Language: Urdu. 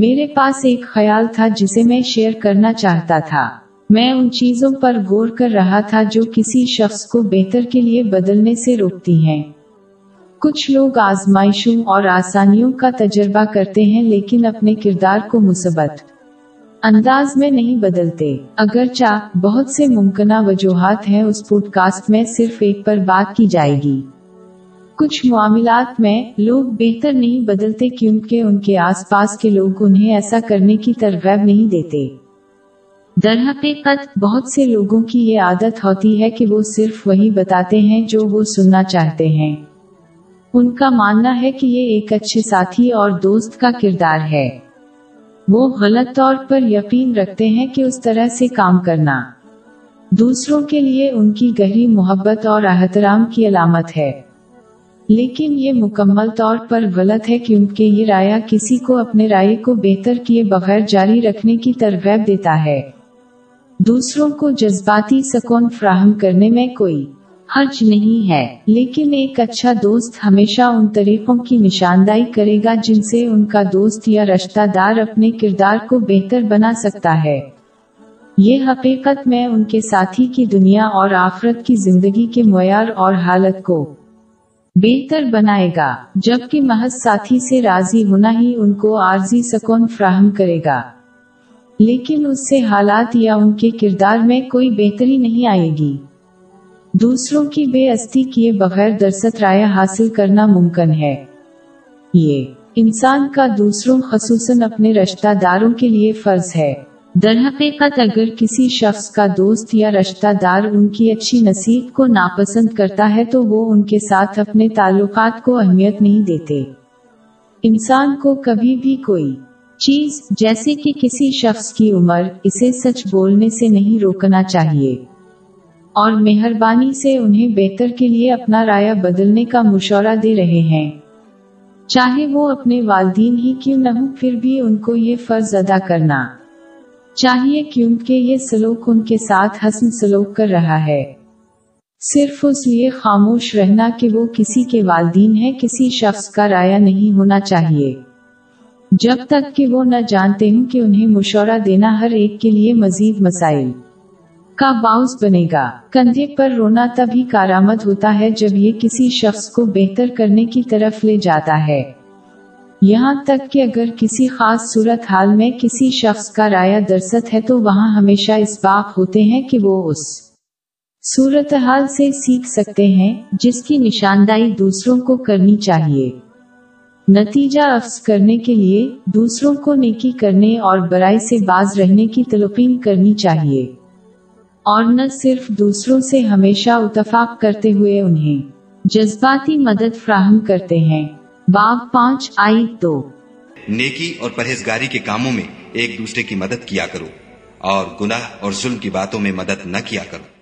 میرے پاس ایک خیال تھا جسے میں شیئر کرنا چاہتا تھا۔ میں ان چیزوں پر غور کر رہا تھا جو کسی شخص کو بہتر کے لیے بدلنے سے روکتی ہیں۔ کچھ لوگ آزمائشوں اور آسانیوں کا تجربہ کرتے ہیں لیکن اپنے کردار کو مثبت انداز میں نہیں بدلتے۔ اگرچہ بہت سے ممکنہ وجوہات ہیں، اس پوڈ کاسٹ میں صرف ایک پر بات کی جائے گی۔ کچھ معاملات میں لوگ بہتر نہیں بدلتے کیونکہ ان کے آس پاس کے لوگ انہیں ایسا کرنے کی ترغیب نہیں دیتے۔ در حقیقت، بہت سے لوگوں کی یہ عادت ہوتی ہے کہ وہ صرف وہی بتاتے ہیں جو وہ سننا چاہتے ہیں۔ ان کا ماننا ہے کہ یہ ایک اچھے ساتھی اور دوست کا کردار ہے۔ وہ غلط طور پر یقین رکھتے ہیں کہ اس طرح سے کام کرنا۔ دوسروں کے لیے ان کی گہری محبت اور احترام کی علامت ہے۔ لیکن یہ مکمل طور پر غلط ہے کیونکہ یہ رائے کسی کو اپنے رائے کو بہتر کیے بغیر جاری رکھنے کی ترغیب دیتا ہے۔ دوسروں کو جذباتی سکون فراہم کرنے میں کوئی حرج نہیں ہے، لیکن ایک اچھا دوست ہمیشہ ان طریقوں کی نشاندہی کرے گا جن سے ان کا دوست یا رشتہ دار اپنے کردار کو بہتر بنا سکتا ہے۔ یہ حقیقت میں ان کے ساتھی کی دنیا اور آخرت کی زندگی کے معیار اور حالت کو بہتر بنائے گا، جبکہ محض ساتھی سے راضی ہونا ہی ان کو عارضی سکون فراہم کرے گا۔ لیکن اس سے حالات یا ان کے کردار میں کوئی بہتری نہیں آئے گی۔ دوسروں کی بے استی کیے بغیر درست رائے حاصل کرنا ممکن ہے۔ یہ انسان کا دوسروں، خصوصاً اپنے رشتہ داروں کے لیے فرض ہے۔ در حقیقت اگر کسی شخص کا دوست یا رشتہ دار ان کی اچھی نصیب کو ناپسند کرتا ہے تو وہ ان کے ساتھ اپنے تعلقات کو اہمیت نہیں دیتے۔ انسان کو کبھی بھی کوئی چیز جیسے کہ کسی شخص کی عمر اسے سچ بولنے سے نہیں روکنا چاہیے۔ اور مہربانی سے انہیں بہتر کے لیے اپنا رایہ بدلنے کا مشورہ دے رہے ہیں۔ چاہے وہ اپنے والدین ہی کیوں نہ ہوں، پھر بھی ان کو یہ فرض ادا کرنا۔ چاہیے کیونکہ یہ سلوک ان کے ساتھ حسن سلوک کر رہا ہے۔ صرف اس لیے خاموش رہنا کہ وہ کسی کے والدین ہیں، کسی شخص کا رایہ نہیں ہونا چاہیے۔ جب تک کہ وہ نہ جانتے ہوں کہ انہیں مشورہ دینا ہر ایک کے لیے مزید مسائل کا باؤس بنے گا۔ کندھے پر رونا تبھی کارآمد ہوتا ہے جب یہ کسی شخص کو بہتر کرنے کی طرف لے جاتا ہے۔ یہاں تک کہ اگر کسی خاص صورت حال میں کسی شخص کا رایہ درست ہے تو وہاں ہمیشہ اس باپ ہوتے ہیں کہ وہ اس صورتحال سے سیکھ سکتے ہیں، جس کی نشاندہی دوسروں کو کرنی چاہیے۔ نتیجہ افس کرنے کے لیے دوسروں کو نیکی کرنے اور برائی سے باز رہنے کی تلقین کرنی چاہیے۔ اور نہ صرف دوسروں سے ہمیشہ اتفاق کرتے ہوئے انہیں جذباتی مدد فراہم کرتے ہیں۔ باب پانچ آئی دو۔ نیکی اور پرہیزگاری کے کاموں میں ایک دوسرے کی مدد کیا کرو اور گناہ اور ظلم کی باتوں میں مدد نہ کیا کرو۔